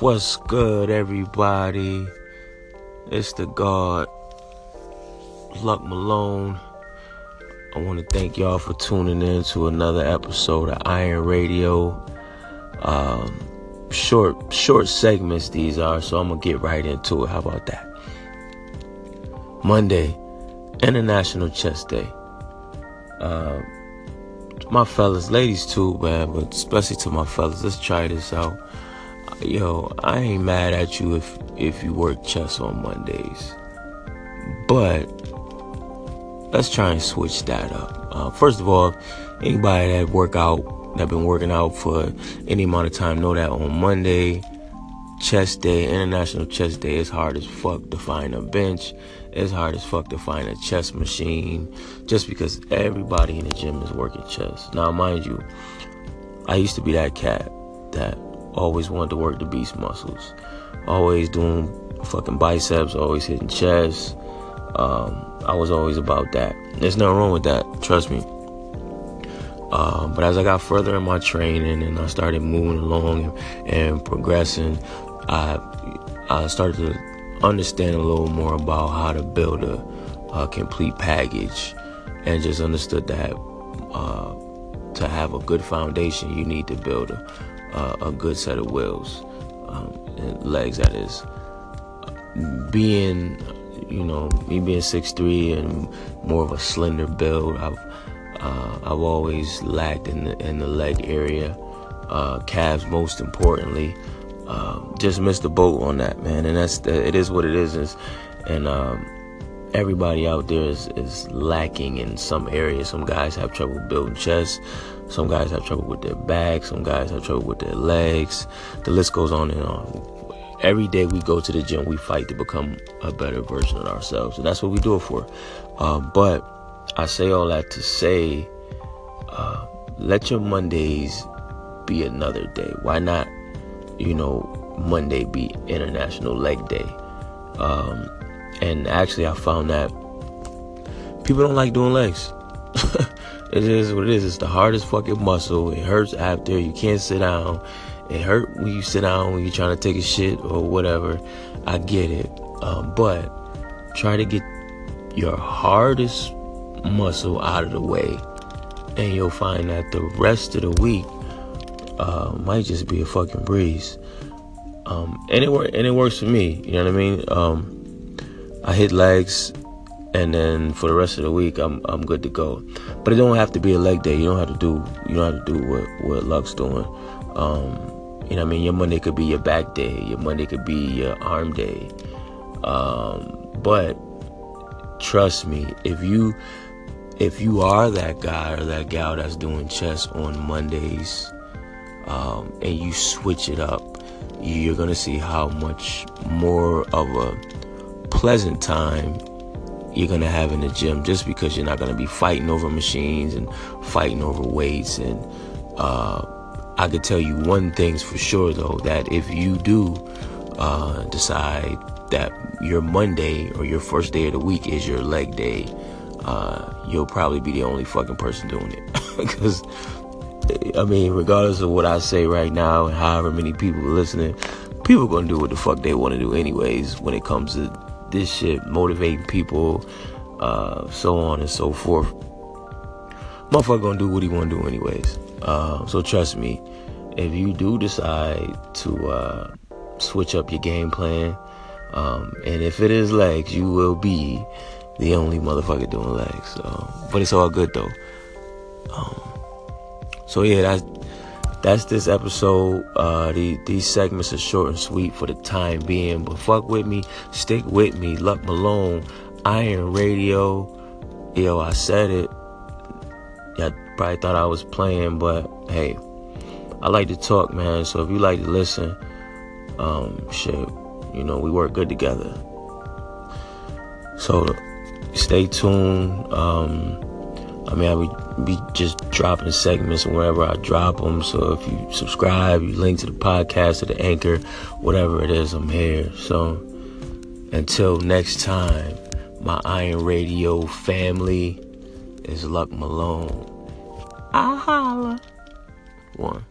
What's good, everybody? It's the God, Luck Malone. I want to thank y'all for tuning in to another episode of Iron Radio. Um, short, short segments these are, so I'm gonna get right into it. How about that? Monday, International Chess Day. Uh, my fellas, ladies too, man, but especially to my fellas, let's try this out. Yo, I ain't mad at you if if you work chess on Mondays, but let's try and switch that up. Uh, first of all, anybody that work out that been working out for any amount of time know that on Monday, chess day, International Chess Day, it's hard as fuck to find a bench. It's hard as fuck to find a chess machine just because everybody in the gym is working chess. Now, mind you, I used to be that cat that always wanted to work the beast muscles, always doing fucking biceps, always hitting chest. Um, I was always about that. There's nothing wrong with that, trust me. Um, but as I got further in my training and I started moving along and, and progressing, I I started to understand a little more about how to build a, a complete package, and just understood that uh, to have a good foundation, you need to build a, a, a good set of wheels um, and legs. That is being, you know, me being six three and more of a slender build. I've uh, I've always lacked in the in the leg area, uh, calves most importantly. Uh, just missed the boat on that, man, and that's the, it is what it is. is and um, everybody out there is, is lacking in some areas. Some guys have trouble building chests. Some guys have trouble with their back. Some guys have trouble with their legs. The list goes on and on. Every day we go to the gym, we fight to become a better version of ourselves, and that's what we do it for. Uh, but I say all that to say, uh, let your Mondays be another day. Why not, you know, Monday be International Leg Day? Um, and actually, I found that people don't like doing legs. it is what it is. It's the hardest fucking muscle. It hurts after. You can't sit down. It hurt when you sit down when you're trying to take a shit or whatever. I get it. Um, but try to get your hardest muscle out of the way, and you'll find that the rest of the week uh, might just be a fucking breeze. Um, and it work, and it works for me. You know what I mean? Um, I hit legs, and then for the rest of the week, I'm I'm good to go. But it don't have to be a leg day. You don't have to do you don't have to do what what Luck's doing. Um, you know I mean? Your Monday could be your back day. Your Monday could be your arm day. Um, but trust me, if you if you are that guy or that gal that's doing chess on Mondays, um, and you switch it up, you're gonna see how much more of a pleasant time you're gonna have in the gym just because you're not gonna be fighting over machines and fighting over weights and uh, I could tell you one thing's for sure though that if you do uh, decide that your Monday or your first day of the week is your leg day, uh, you'll probably be the only fucking person doing it. Because, I mean, regardless of what I say right now and however many people are listening, people are gonna do what the fuck they want to do anyways when it comes to this shit, motivating people, uh, so on and so forth. Motherfucker gonna do what he wanna do anyways. Uh, so trust me, if you do decide to uh, switch up your game plan, um, and if it is legs, you will be the only motherfucker doing legs. So, but it's all good though. Um, so yeah, that's that's this episode. Uh, the, these segments are short and sweet for the time being, but fuck with me, stick with me. Luck Malone, Iron Radio. Yo, I said it. Y'all probably thought I was playing, but hey, I like to talk, man. So if you like to listen, um, shit, you know, we work good together. So stay tuned. Um, I mean, I would be just dropping segments wherever I drop them. So if you subscribe, you link to the podcast or the anchor, whatever it is, I'm here. So until next time, my Iron Radio family is Luck Malone. I holla. One.